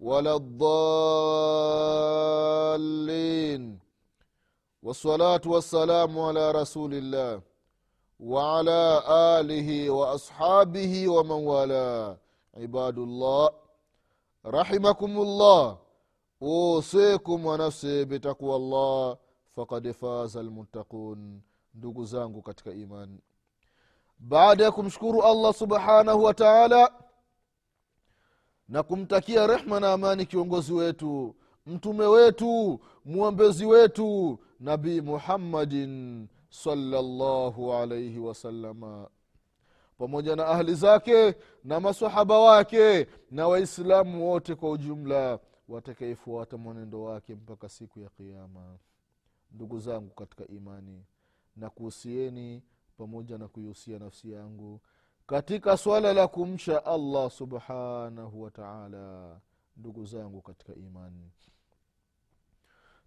ولا الضالين. والصلاة والسلام على رسول الله وعلى آله وأصحابه ومن والاه. عباد الله رحمكم الله. أوصيكم ونفسي بتقوى الله. فقد فاز المتقون. Ndugu zangu katika imani. Baada ya subhanahu wa taala na kumtakia rehma na amani kiongozi wetu mtume wetu mwombezi wetu nabii muhammadin salllahu alaihi wasalama pamoja na ahli zake na masahaba wake na waislamu wote kwa ujumla watakaifuata mwenendo wake mpaka siku ya kiama ndugu zangu katika imani na kuhusieni pamoja na kuihusia nafsi yangu katika swala la kumcha allah subhanahu wa ndugu zangu katika imani.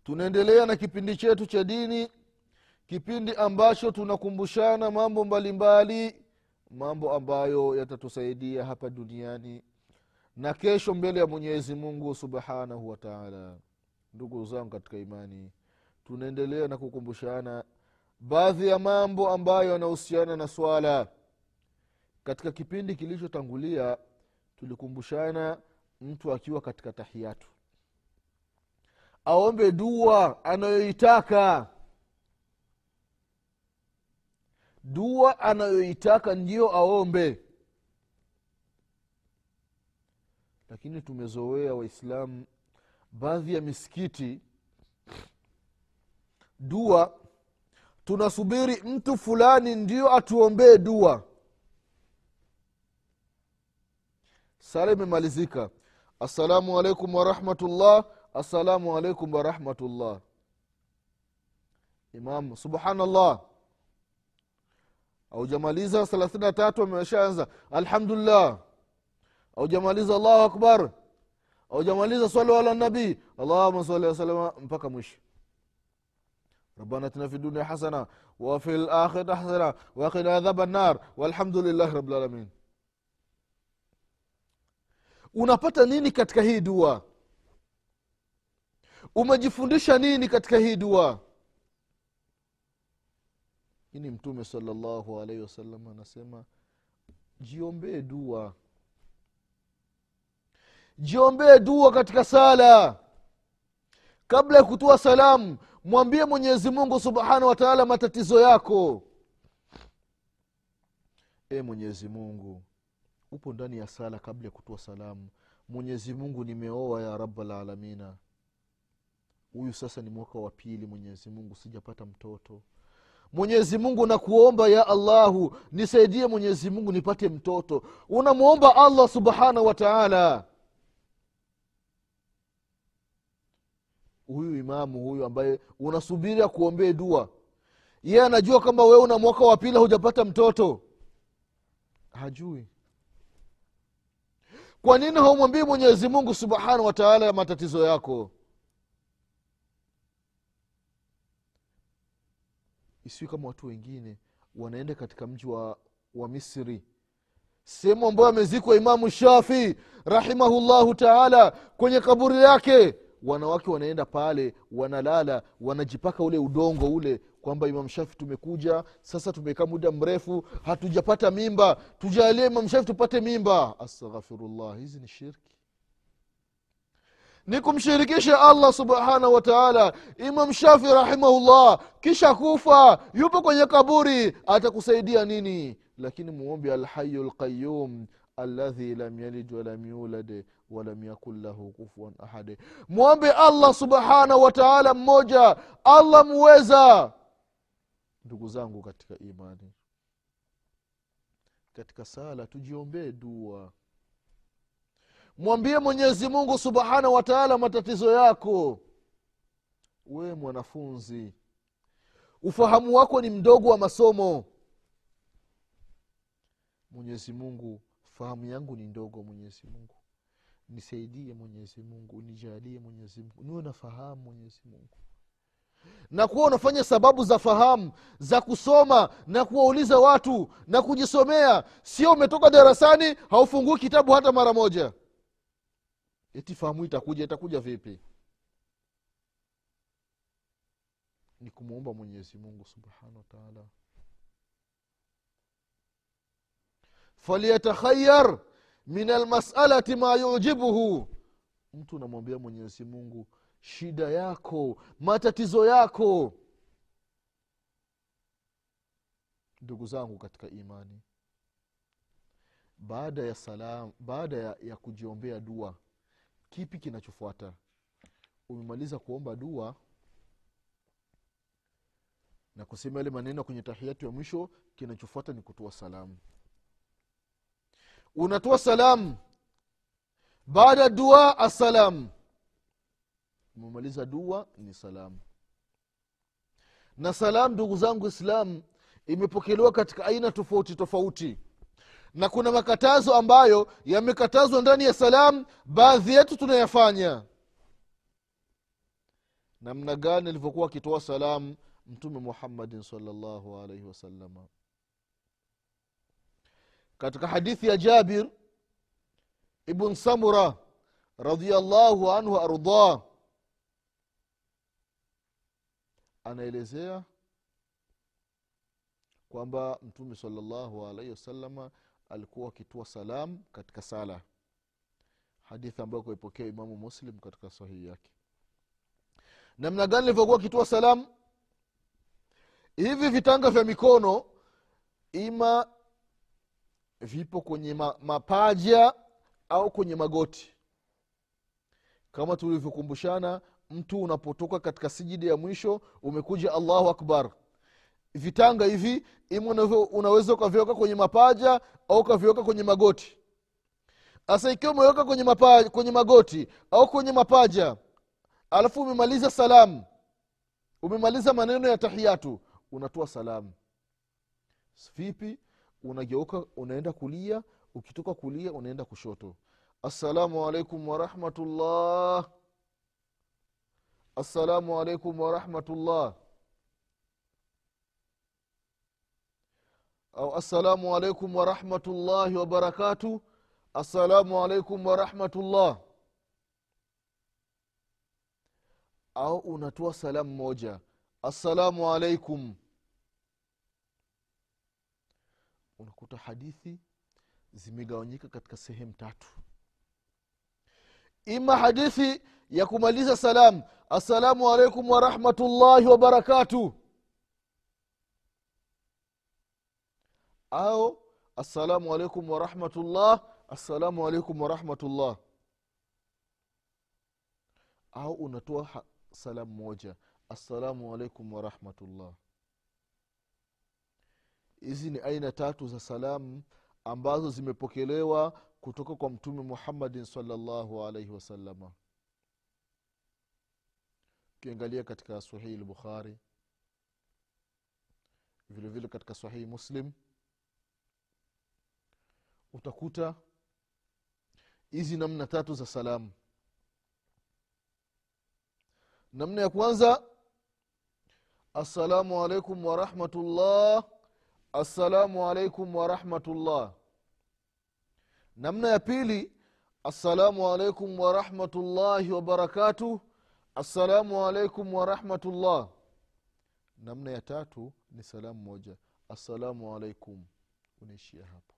Tunaendelea na kipindi chetu cha dini kipindi ambacho tunakumbushana mambo mbalimbali mambo ambayo yatatusaidia hapa duniani na kesho mbele ya mwenyezi mungu subhanahu wa taala. Ndugu zangu katika imani tunaendelea na kukumbushana baadhi ya mambo ambayo yanahusiana na swala katika kipindi kilichotangulia tulikumbushana mtu akiwa katika tahiyatu. Aombe dua anayoitaka. Dua anayoitaka ndiyo aombe. Lakini tumezoea waislamu baadhi ya misikiti dua tunasubiri mtu fulani ndio atuombee dua sala imemalizika assalamu alaikum warahmatullah assalamu alaikum warahmatullah imam subhanallah aujamaliza thelathini na tatu ameshaanza alhamdulillah aujamaliza allahu akbar aujamaliza salu ala nabii allahuma sali wasalama mpaka mwisho ربنا اتنا في الدنيا حسنة وفي الآخرة حسنة وقنا عذاب النار والحمد لله رب العالمين unapata nini katika hii dua? Umejifundisha nini katika hii dua? Ini mtume salllahu alaihi wasallam anasema jiombee dua. Jiombee dua katika sala. Kabla ya kutoa salamu mwambie mwenyezi mungu subhanahu wataala matatizo yako. E mwenyezi mungu upo ndani ya sala kabla ya kutoa salamu. Mwenyezi mungu nimeoa ya rabalalamina huyu sasa ni mwaka wa pili mwenyezi mungu sijapata mtoto. Mwenyezi mungu nakuomba ya allahu nisaidie mwenyezi mungu nipate mtoto. Unamwomba allah subhanahu wa taala. Huyu imamu huyu ambaye unasubiri akuombee dua. Yeye anajua kwamba wewe una mwaka wa pili hujapata mtoto. Hajui kwa nini haumwambii mwenyezi mungu subhanahu wataala ya matatizo yako? Isiwi kama watu wengine wanaenda katika mji wa, wa misri. Sehemu ambayo amezikwa imamu shafii rahimahullahu taala kwenye kaburi yake. Wanawake wanaenda pale wanalala wanajipaka ule udongo ule kwamba imam shafi tumekuja sasa tumekaa muda mrefu hatujapata mimba. Tujalie imam shafi tupate mimba. Astaghfirullah hizi ni shirki. Ni kumshirikisha allah subhanahu wa taala. Imam shafi rahimahullah kisha kufa yupo kwenye kaburi atakusaidia nini? Lakini muombe alhayu lqayum aladhi lam yalid walam yulad walam yakun lahu kufuan ahad. Mwombe allah subhanahu wa taala mmoja allah muweza ndugu zangu katika imani. Katika sala tujiombee dua. Mwambie mwenyezi mungu subhanahu wataala matatizo yako. We mwanafunzi ufahamu wako ni mdogo wa masomo. Mwenyezi mungu fahamu yangu ni ndogo mwenyezi mungu. Nisaidie mwenyezi mungu nijalie mwenyezi mungu. Niwe nafahamu mwenyezi mungu na kuwa unafanya sababu za fahamu za kusoma na kuwauliza watu na kujisomea. Sio umetoka darasani haufungui kitabu hata mara moja. Eti fahamu itakuja itakuja vipi? Ni kumwomba mwenyezi mungu wataala falyatakhayar min almasalati ma yujibuhu. Mtu unamwambia mwenyezi mungu shida yako matatizo yako. Ndugu zangu katika imani baada ya salam baada ya, ya kujiombea dua kipi kinachofuata? Umemaliza kuomba dua na kusema yale maneno kwenye tahiyatu ya mwisho kinachofuata ni kutoa salamu. Unatoa salamu. Baada dua assalamu umemaliza dua ni salamu na salamu ndugu zangu islam imepokelewa katika aina tofauti tofauti. Na kuna makatazo ambayo yamekatazwa ndani ya salamu baadhi yetu tunayafanya. Namna gani alivyokuwa akitoa salamu mtume muhammadin salllahu alaihi wasalama katika hadithi ya jabir ibn samura radiallahu anhu ardah anaelezea kwamba mtume salllahu alaihi wasalama alikuwa akitua salam katika sala. Hadithi ambayo kaipokea imamu muslim katika sahihi yake. Namna gani ilivyokuwa akitua salam? Hivi vitanga vya mikono ima vipo kwenye ma, mapaja au kwenye magoti. Kama tulivyokumbushana mtu unapotoka katika sijidi ya mwisho umekuja allahu akbar. Vitanga hivi ima unaweza ukaviweka kwenye mapaja au ukaviweka kwenye magoti. Sasa ikiwa umeweka kwenye, kwenye magoti au kwenye mapaja alafu umemaliza salamu umemaliza maneno ya tahiyatu unatoa salamu vipi? Unageuka unaenda kulia ukitoka kulia unaenda kushoto. Assalamu alaikum warahmatullah assalamu alaikum warahmatullah au assalamu alaikum warahmatullahi wabarakatu assalamu alaikum warahmatullah au unatoa salamu moja. Assalamu alaikum. Unakuta hadithi zimegawanyika katika sehemu tatu ima hadithi ya kumaliza salam. Assalamu alaikum warahmatullahi wabarakatuh au assalamu alaikum warahmatullah assalamu alaikum warahmatullah au unatoa salamu moja assalamu alaikum warahmatullah hizi ni aina tatu za salamu ambazo zimepokelewa kutoka kwa mtume muhammadin salllahu alaihi wasalama ukiangalia katika sahihi lbukhari vile vile katika sahihi muslim utakuta hizi namna tatu za salamu namna ya kwanza assalamu alaikum warahmatullah assalamu alaikum warahmatullah namna ya pili assalamu alaikum warahmatullahi wabarakatuh assalamu alaikum warahmatullah namna ya tatu ni salamu moja. Assalamu alaikum. Unaishia hapo.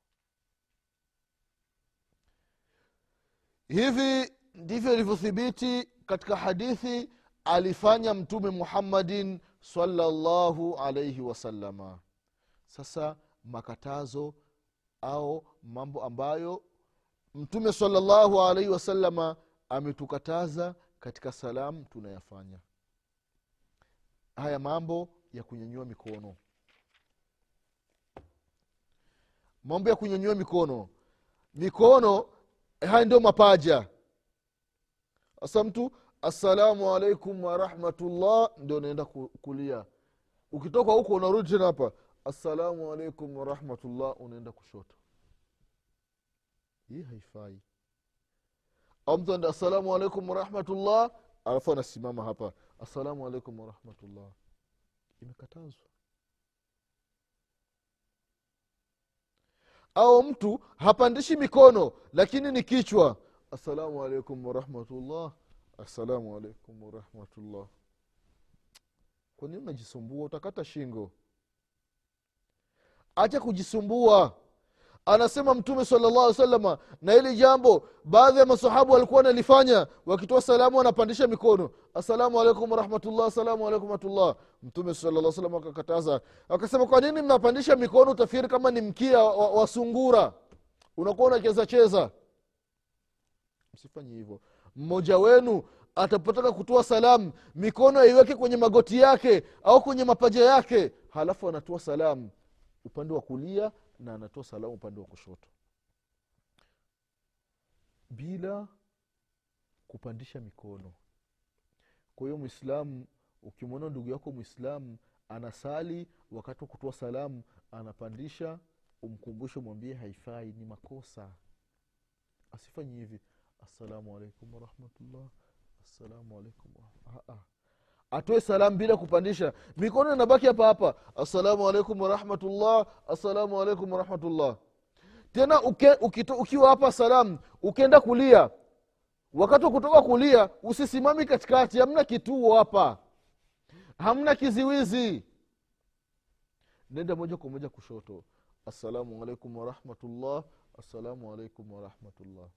Hivi ndivyo ilivyothibiti katika hadithi alifanya mtume muhammadin salllahu alaihi wasalama sasa makatazo au mambo ambayo mtume salllahu alaihi wasalama ametukataza katika salamu tunayafanya. Haya mambo ya kunyanyua mikono. Mambo ya kunyanyua mikono. Mikono haya ndio mapaja. Sasa mtu assalamu alaikum warahmatullah ndio naenda kulia. Ukitoka huko unarudi tena hapa. Assalamu alaikum warahmatullah unaenda kushoto hii haifai. Mtu anda assalamu alaikum warahmatullah alafu anasimama hapa assalamu alaikum warahmatullah imekatazwa. Au mtu hapandishi mikono lakini ni kichwa assalamu alaikum warahmatullah assalamu alaikum warahmatullah kwa nini unajisumbua? Utakata shingo. Acha kujisumbua anasema mtume salllah alih salama na hili jambo baadhi ya masahabu walikuwa wanalifanya wakitoa salamu wanapandisha mikono. Assalamu alaikum warahmatullah assalamu alaikum rahmatullah mtume sala salam akakataza akasema kwa nini mnapandisha mikono tafiri kama ni mkia wa sungura? Unakuwa unacheza cheza. Msifanye hivyo. Mmoja wenu atapotaka kutoa salamu mikono aiweke kwenye magoti yake au kwenye mapaja yake halafu anatoa salamu upande wa kulia na anatoa salamu upande wa kushoto. Bila kupandisha mikono. Kwa hiyo mwislamu ukimwona ndugu yako mwislamu anasali wakati wa kutoa salamu anapandisha umkumbushe mwambie haifai ni makosa. Asifanyi hivi. Assalamu alaikum warahmatullah. Assalamu alaikum atoe salamu bila kupandisha. Mikono inabaki hapa hapa. Assalamu alaikum warahmatullah assalamu alaikum warahmatullah tena uke, ukito, ukiwa hapa salamu ukienda kulia. Wakati wa kutoka kulia usisimami katikati. Hamna kituo hapa. Hamna kiziwizi. Nenda moja kwa moja kushoto. Assalamu alaikum warahmatullah assalamu alaikum warahmatullah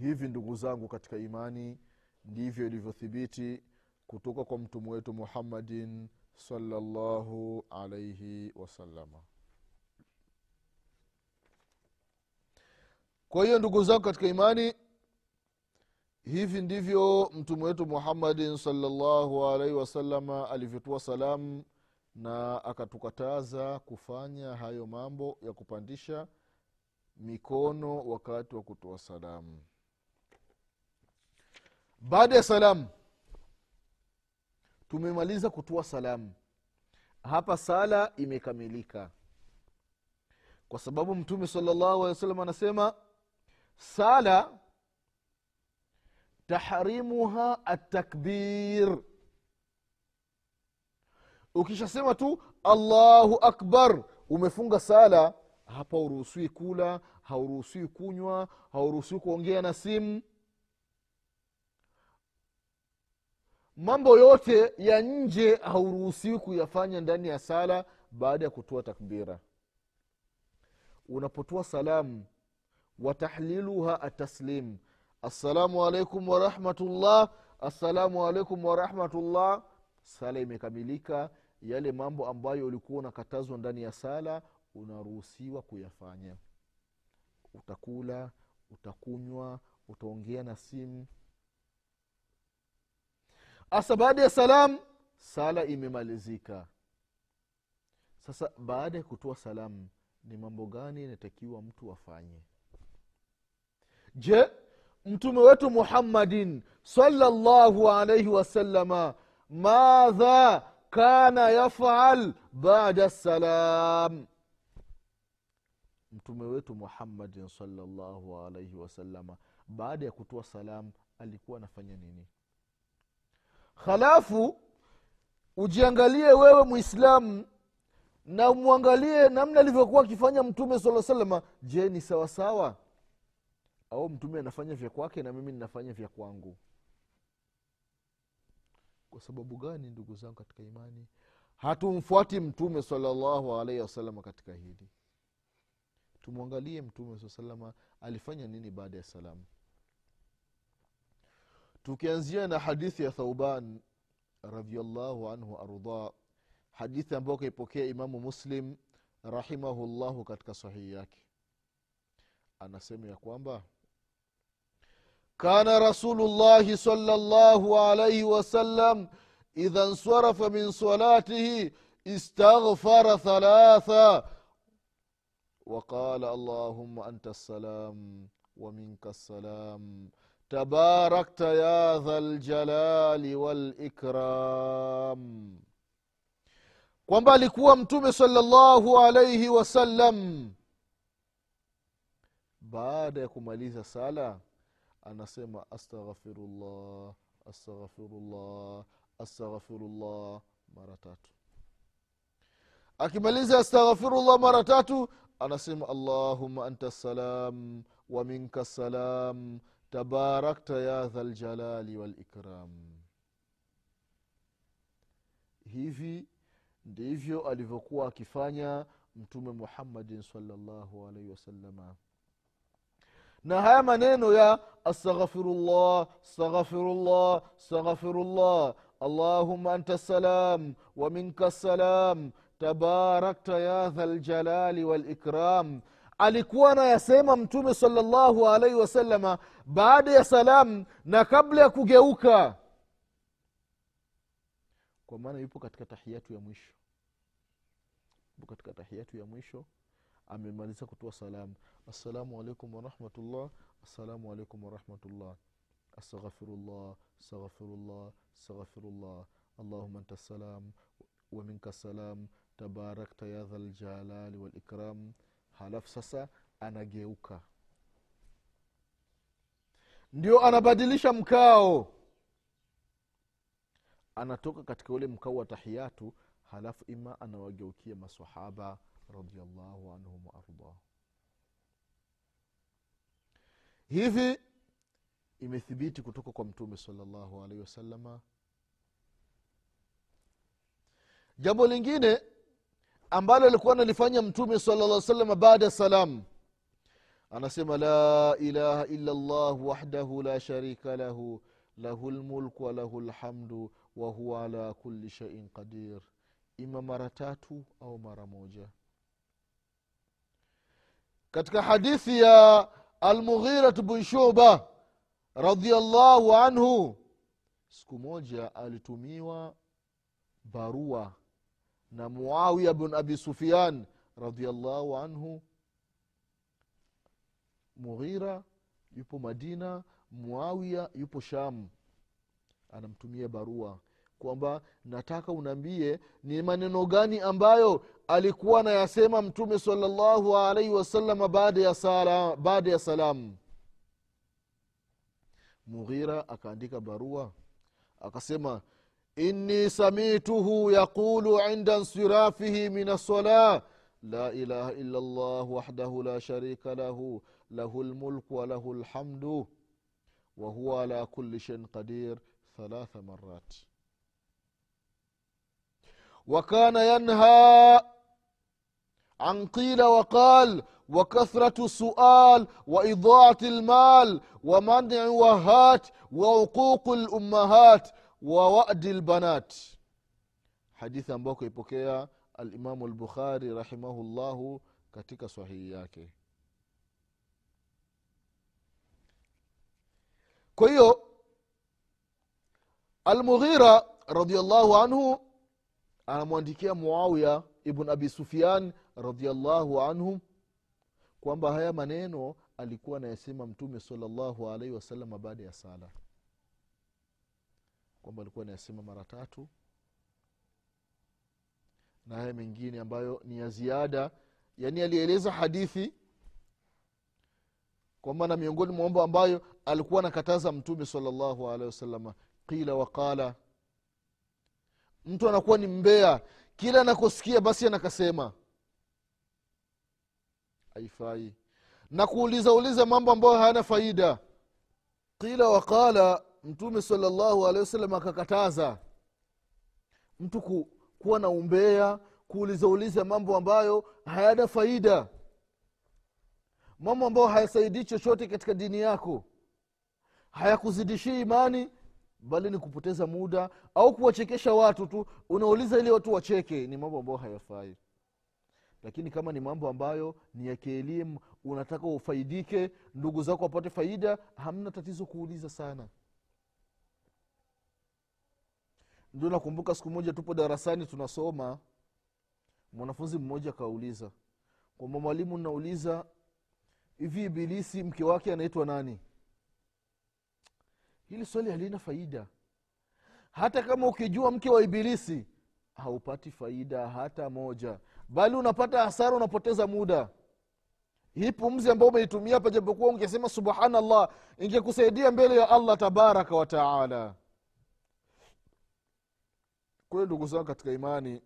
hivi ndugu zangu katika imani ndivyo ilivyothibiti kutoka kwa mtume wetu muhammadin salllahu alaihi wasalama kwa hiyo ndugu zangu katika imani hivi ndivyo mtume wetu muhammadin salllahu alaihi wasalama alivyotua salamu na akatukataza kufanya hayo mambo ya kupandisha mikono wakati wa kutoa salamu baada ya salamu tumemaliza kutoa salamu. Hapa sala imekamilika. Kwa sababu mtume salllahu alehi wa sallam anasema sala tahrimuha atakbir ukishasema tu allahu akbar umefunga sala hapa hauruhusiwi kula hauruhusiwi kunywa hauruhusiwi kuongea na simu mambo yote ya nje hauruhusiwi kuyafanya ndani ya sala baada ya kutoa takbira. Unapotoa salamu watahliluha ataslim assalamu alaikum warahmatullah assalamu alaikum warahmatullah sala imekamilika yale mambo ambayo ulikuwa unakatazwa ndani ya sala unaruhusiwa kuyafanya. Utakula utakunywa utaongea na simu hasa baada ya salam sala imemalizika. Sasa baada ya kutoa salamu ni mambo gani inatakiwa mtu afanye? Je mtume wetu muhammadin salllahu alaihi wasalama madha kana yafal bada salam? Mtume wetu muhammadin salllahu alaihi wasalama baada ya kutoa salam alikuwa anafanya nini halafu ujiangalie wewe mwislamu na umwangalie namna alivyokuwa akifanya mtume saa salama je ni sawasawa au mtume anafanya vya kwake na mimi ninafanya vya kwangu? Kwa sababu gani ndugu zangu katika imani? Hatumfuati mtume salallahu alaihi wasalama katika hili. Tumwangalie mtume saa salama alifanya nini baada ya salamu tukianzia na hadithi ya thauban radiallahu anhu ardah hadithi ambayo kaipokea imamu muslim rahimahullahu katika sahihi yake anasema ya kwamba kana rasulullahi salllahu alaihi wasallam idha nsarafa min salatihi istaghfara thalatha وقال اللهم انت السلام ومنك السلام تباركت يا ذا الجلال والاكرام kwamba alikuwa mtume salllahu alaihi wasallam baada ya kumaliza sala anasema astaghfirullah astaghfirullah astaghfirullah mara tatu akimaliza astaghfirullah mara tatu anasema allahuma anta salam wa minka salam tabarakta ya dha ljalali walikram hivi ndivyo alivyokuwa akifanya mtume muhammadin salllahu alaihi wasalama na haya maneno ya astaghfirullah staghfirullah staghfirullah allahuma anta salam wa minka salam tabarakta ya dha ljalali walikram alikuwa anayasema mtume salllahu alaihi wasalama baada ya salam na kabla ya kugeuka. Kwa maana yupo katika tahiyatu ya mwisho. Yupo katika tahiyatu ya mwisho. Amemaliza kutoa salamu assalamu alaikum warahmatullah assalamu alaikum warahmatullah astaghfirullah astaghfirullah astaghfirullah. Allahuma anta salam waminka salam. Tabarakta ya dha ljalali walikram halafu sasa anageuka. Ndio anabadilisha mkao. Anatoka katika ule mkao wa tahiyatu halafu ima anawageukia masahaba radiallahu anhum waardah hivi imethibiti kutoka kwa mtume salllahu alaihi wasalama jambo lingine ambalo alikuwa analifanya mtume sala lla salama baada ya salam. Anasema la ilaha illa llah wahdahu la sharika lahu lahu lmulku walahu lhamdu wahuwa ala kuli shaiin qadir. Ima mara tatu au mara moja. Katika hadithi ya almughirat bn shuba radiallahu anhu siku moja alitumiwa barua na muawiya bn abi sufian radiallahu anhu. Mughira yupo madina muawiya yupo sham. Anamtumia barua kwamba nataka unaambie ni maneno gani ambayo alikuwa anayasema mtume salllahu alaihi wasalama baada ya sala, baada ya salamu mughira akaandika barua akasema إني سمعته يقول عند انصرافه من الصلاة لا إله إلا الله وحده لا شريك له له الملك وله الحمد وهو على كل شيء قدير ثلاث مرات. وكان ينهى عن قيل وقال وكثرة السؤال وإضاعة المال ومنع وهات وعقوق الأمهات wa wadi lbanat hadithi ambayo kaipokea alimamu lbukhari rahimahullahu katika sahihi yake. Kwa hiyo almughira radiallahu anhu anamwandikia muawiya ibn abi sufian radiallahu anhu kwamba haya maneno alikuwa anayesema mtume salllahu alaihi wasalama baada ya sala kwamba alikuwa anayasema mara tatu. Na haya mengine ambayo ni ya ziada. Yaani alieleza hadithi kwa maana miongoni mwa mambo ambayo alikuwa anakataza mtume salllahu alehi wasalama qila waqala mtu anakuwa ni mbea kila anakosikia basi anakasema. Haifai. Na kuuliza uliza mambo ambayo hayana faida. Qila waqala mtume salllahu alehi wasallam akakataza mtu ku, kuwa na umbea kuulizauliza mambo ambayo hayana faida. Mambo ambayo hayasaidii chochote katika dini yako. Hayakuzidishii imani bali ni kupoteza muda au kuwachekesha watu tu. Unauliza ili watu wacheke ni mambo ambayo hayafai. Lakini kama ni mambo ambayo ni ya kielimu unataka ufaidike ndugu zako wapate faida hamna tatizo kuuliza sana ndio nakumbuka siku moja tupo darasani tunasoma mwanafunzi mmoja akauliza kwamba mwalimu nauliza hivi ibilisi mke wake anaitwa nani? Hili swali halina faida. Hata kama ukijua mke wa ibilisi haupati faida hata moja. Bali unapata hasara unapoteza muda. Hii pumzi ambayo umeitumia hapa japokuwa ungesema subhanallah ingekusaidia mbele ya allah tabaraka wataala kwahiyo ndugu zangu katika imani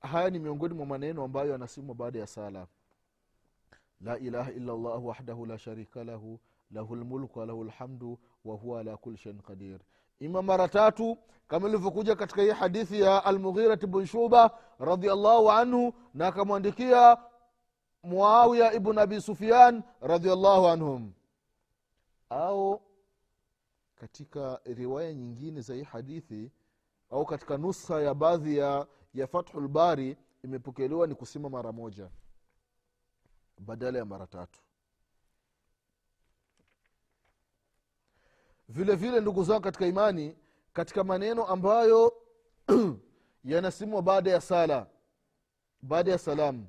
haya ni miongoni mwa maneno ambayo yanasimwa baada ya sala. La ilaha illa llah wahdahu la sharika lahu lahu lmulku walahu lhamdu wahuwa ala kuli shein qadir. Ima mara tatu kama ilivyokuja katika hii hadithi ya almughirat bn shuba radiallahu anhu na akamwandikia muawiya ibn abi sufian radiallahu anhum. Au katika riwaya nyingine za hii hadithi au katika nuskha ya baadhi ya, ya fathulbari imepokelewa ni kusema mara moja. Badala ya mara tatu. Vile vile ndugu zangu katika imani katika maneno ambayo yanasimwa baada ya sala baada ya salamu.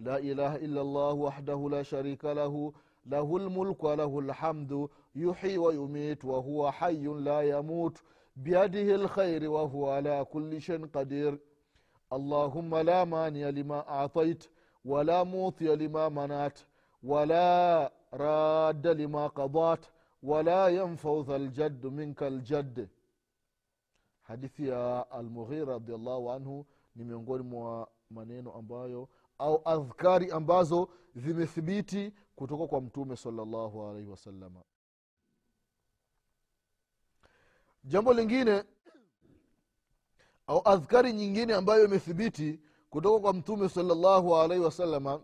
La ilaha illa llah wahdahu la sharika lahu lahu lmulku walahu lhamdu yuhyi wayumit wahuwa hayun la yamut biyadihi lkhairi wahuwa ala kuli shain qadir allahuma la mania lima atait wala mutia lima manat wala radda lima qadat wala yanfau dha ljaddu minka ljadd hadithi ya almughira radiallahu anhu ni miongoni mwa maneno ambayo au adhkari ambazo zimethibiti kutoka kwa mtume salllahu alaihi wasalama jambo lingine au adhkari nyingine ambayo imethibiti kutoka kwa mtume salllahu alaihi wasalama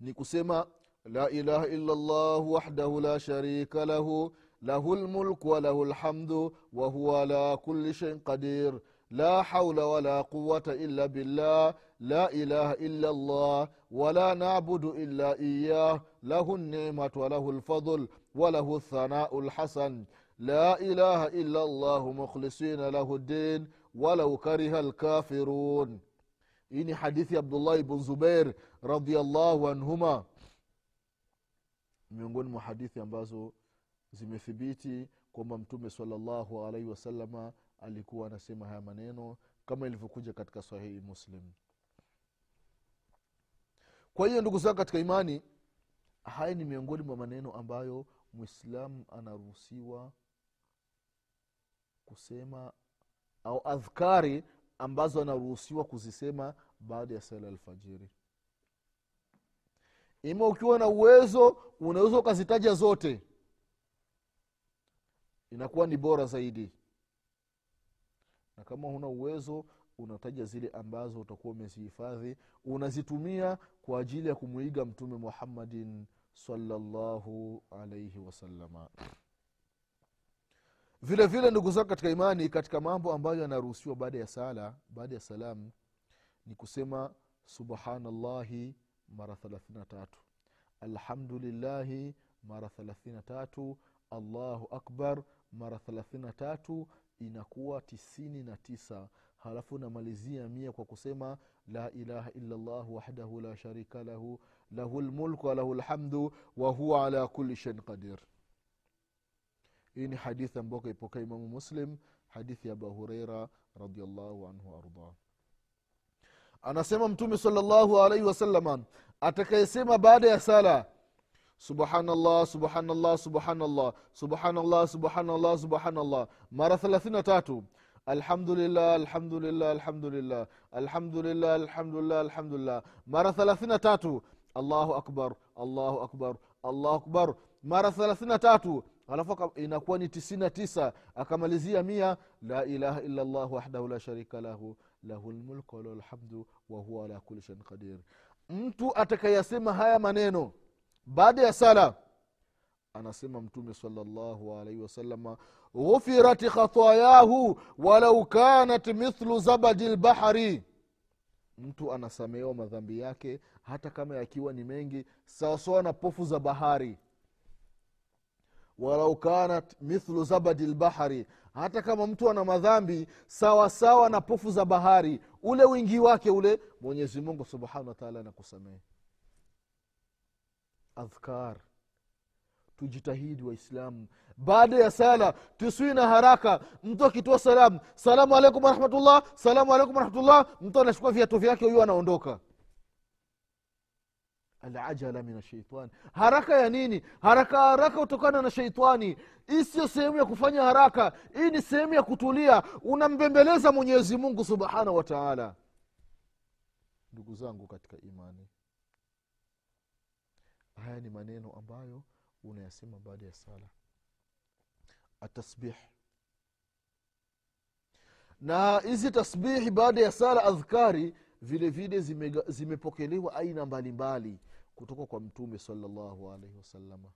ni kusema la ilaha illallah wahdahu la sharika lahu lahu lmulku walahu lhamdu wahuwa ala kuli shein qadir. لا حول ولا قوة إلا بالله لا إله إلا الله ولا نعبد إلا إياه له النعمة وله الفضل وله الثناء الحسن لا إله إلا الله مخلصين له الدين ولو كره الكافرون إني حديث عبد الله بن زبير رضي الله عنهما miongoni mwa hadithi ambazo zimethibiti kwamba mtume salallahu alaihi wasalama alikuwa anasema haya maneno kama ilivyokuja katika sahihi muslim. Kwa hiyo ndugu zangu katika imani haya ni miongoni mwa maneno ambayo mwislamu anaruhusiwa kusema au adhkari ambazo anaruhusiwa kuzisema baada ya sala alfajiri. Ima ukiwa na uwezo unaweza ukazitaja zote inakuwa ni bora zaidi na kama huna uwezo unataja zile ambazo utakuwa umezihifadhi unazitumia kwa ajili ya kumwiga mtume muhammadin salallahu alaihi wasalama vile vile ndugu zangu katika imani katika mambo ambayo yanaruhusiwa baada ya sala baada ya salam ni kusema subhanallahi mara thelathina tatu. Alhamdulillahi mara thelathina tatu. Allahu akbar mara thelathina tatu inakuwa tisini na tisa halafu namalizia mia kwa kusema la ilaha illa llah wahdahu la sharika lahu lahu lmulku walahu lhamdu wahuwa ala kuli shein qadir. Hii ni hadithi ambayo kaipokea imamu muslim hadithi ya abu hureira radiallahu anhu waardah anasema mtume salllahu alaihi wasalama atakayesema baada ya sala subhanallah subhanallah subhanallah. Subhanallah subhanallah subhanallah. Mara thelathini tatu. Alhamdulillah alhamdulillah alhamdulillah. Alhamdulillah alhamdulillah alhamdulillah. Mara thelathini tatu. Allahu akbar allahu akbar allahu akbar. Mara thelathini tatu. Alafu inakuwa ni tisini tisa. Akamalizia mia. La ilaha illa llah wahdahu la sharika lahu. Lahu lmulku walahu wahuwa ala kuli shain qadir. Mtu atakayasema haya maneno baada ya sala anasema mtume salllahu alaihi wasalama ghufirat khatayahu walau kanat mithlu zabadi lbahari mtu anasamehewa madhambi yake hata kama yakiwa ni mengi sawasawa na pofu za bahari. Walau kanat mithlu zabadi lbahari hata kama mtu ana madhambi sawasawa na pofu za bahari ule wingi wake ule mwenyezi mungu subhanahu wataala anakusamehe adhkar tujitahidi waislamu. Baada ya sala tusiwi na haraka. Mtu akitoa salamu salamu alaikum warahmatullah salamu alaikum warahmatullah mtu anachukua viatu vyake huyu anaondoka. Alajala min ashaitani haraka ya nini? Haraka haraka hutokana na sheitani hii sio sehemu ya kufanya haraka. Hii ni sehemu ya kutulia. Unambembeleza mwenyezi mungu subhanahu wa taala. Ndugu zangu katika imani haya ni maneno ambayo unayasema baada ya sala. Atasbih na hizi tasbihi baada ya sala adhkari vile vile zimepokelewa zimepokelewa aina mbalimbali kutoka kwa mtume salallahu alaihi wasalama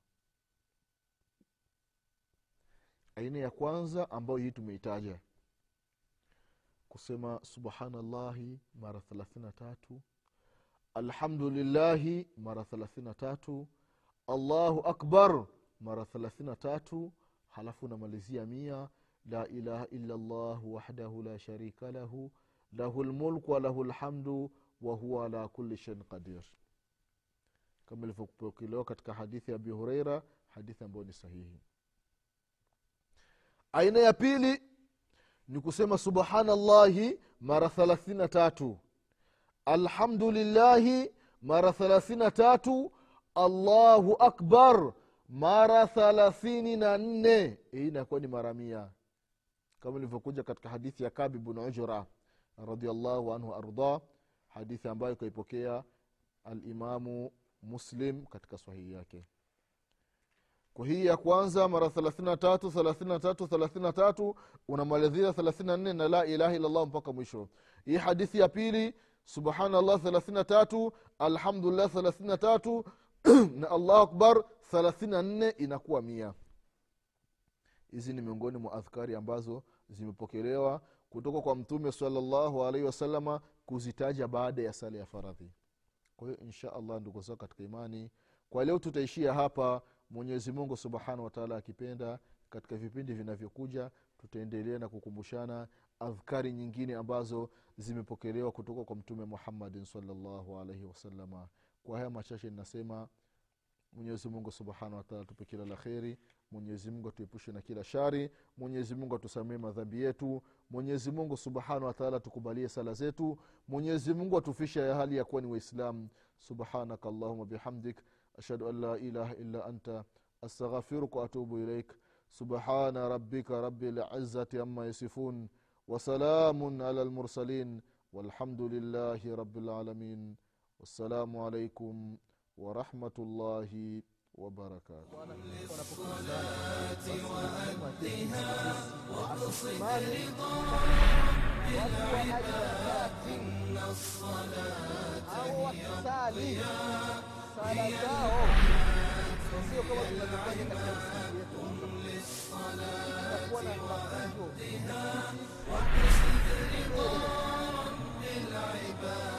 aina ya kwanza ambayo hii tumeitaja. Kusema subhanallahi mara thelathini na tatu alhamdulillahi mara thelathini na tatu. Allahu akbar mara thelathini na tatu. Halafu unamalizia mia. La ilaha illa llah wahdahu la sharika lahu. Lahu lmulku walahu lhamdu wahuwa ala kuli shein qadir. Kama ilivyopokelewa katika hadithi ya abi hureira hadithi ambayo ni sahihi. Aina ya pili ni kusema subhanallahi mara thelathini na tatu alhamdulillahi mara thelathini na tatu allahu akbar mara thalathini na nne. Hii inakuwa ni mara mia. Kama ilivyokuja katika hadithi ya kabi bnu ujra radiallahu anhu arda hadithi ambayo ikaipokea alimamu muslim katika sahihi yake. Kwa hii ya kwanza mara thelathini na tatu thelathini na tatu thelathini na unamalizia thelathini na nne na la ilaha illallah mpaka mwisho. Hii hadithi ya pili subhanallah thelathini na tatu. Alhamdulillah thelathini na tatu. Na allahu akbar thelathini na nne inakuwa mia. Hizi ni miongoni mwa adhkari ambazo zimepokelewa kutoka kwa mtume salallahu alaihi wasalama kuzitaja baada ya sala ya faradhi. Kwa hiyo insha allah ndugu zao katika imani kwa leo tutaishia hapa. Mwenyezi mungu subhanahu wataala akipenda katika vipindi vinavyokuja tutaendelea na kukumbushana adhkari nyingine ambazo zimepokelewa kutoka kwa mtume muhammadin salllahu alaihi wasalama kwa haya machache ninasema mwenyezi mungu wataala tupe kila la kheri mwenyezi atuepushe na kila shari mwenyezi mungu atusamee madhambi yetu mwenyezi mungu subhanahu wataala tukubalie sala zetu mwenyezi mungu ya hali ya kuwa ni waislamu. Subhanaka allahuma bihamdik ashhadu an la ilaha illa anta astaghfiruka waatubu ilaik. Subhana rabika rabi lizati amma yasifun وسلام على المرسلين والحمد لله رب العالمين. والسلام عليكم ورحمة الله وبركاته. للصلاة وأدها رضا الصلاة للصلاة وأرضها وقصد رضا رب العباد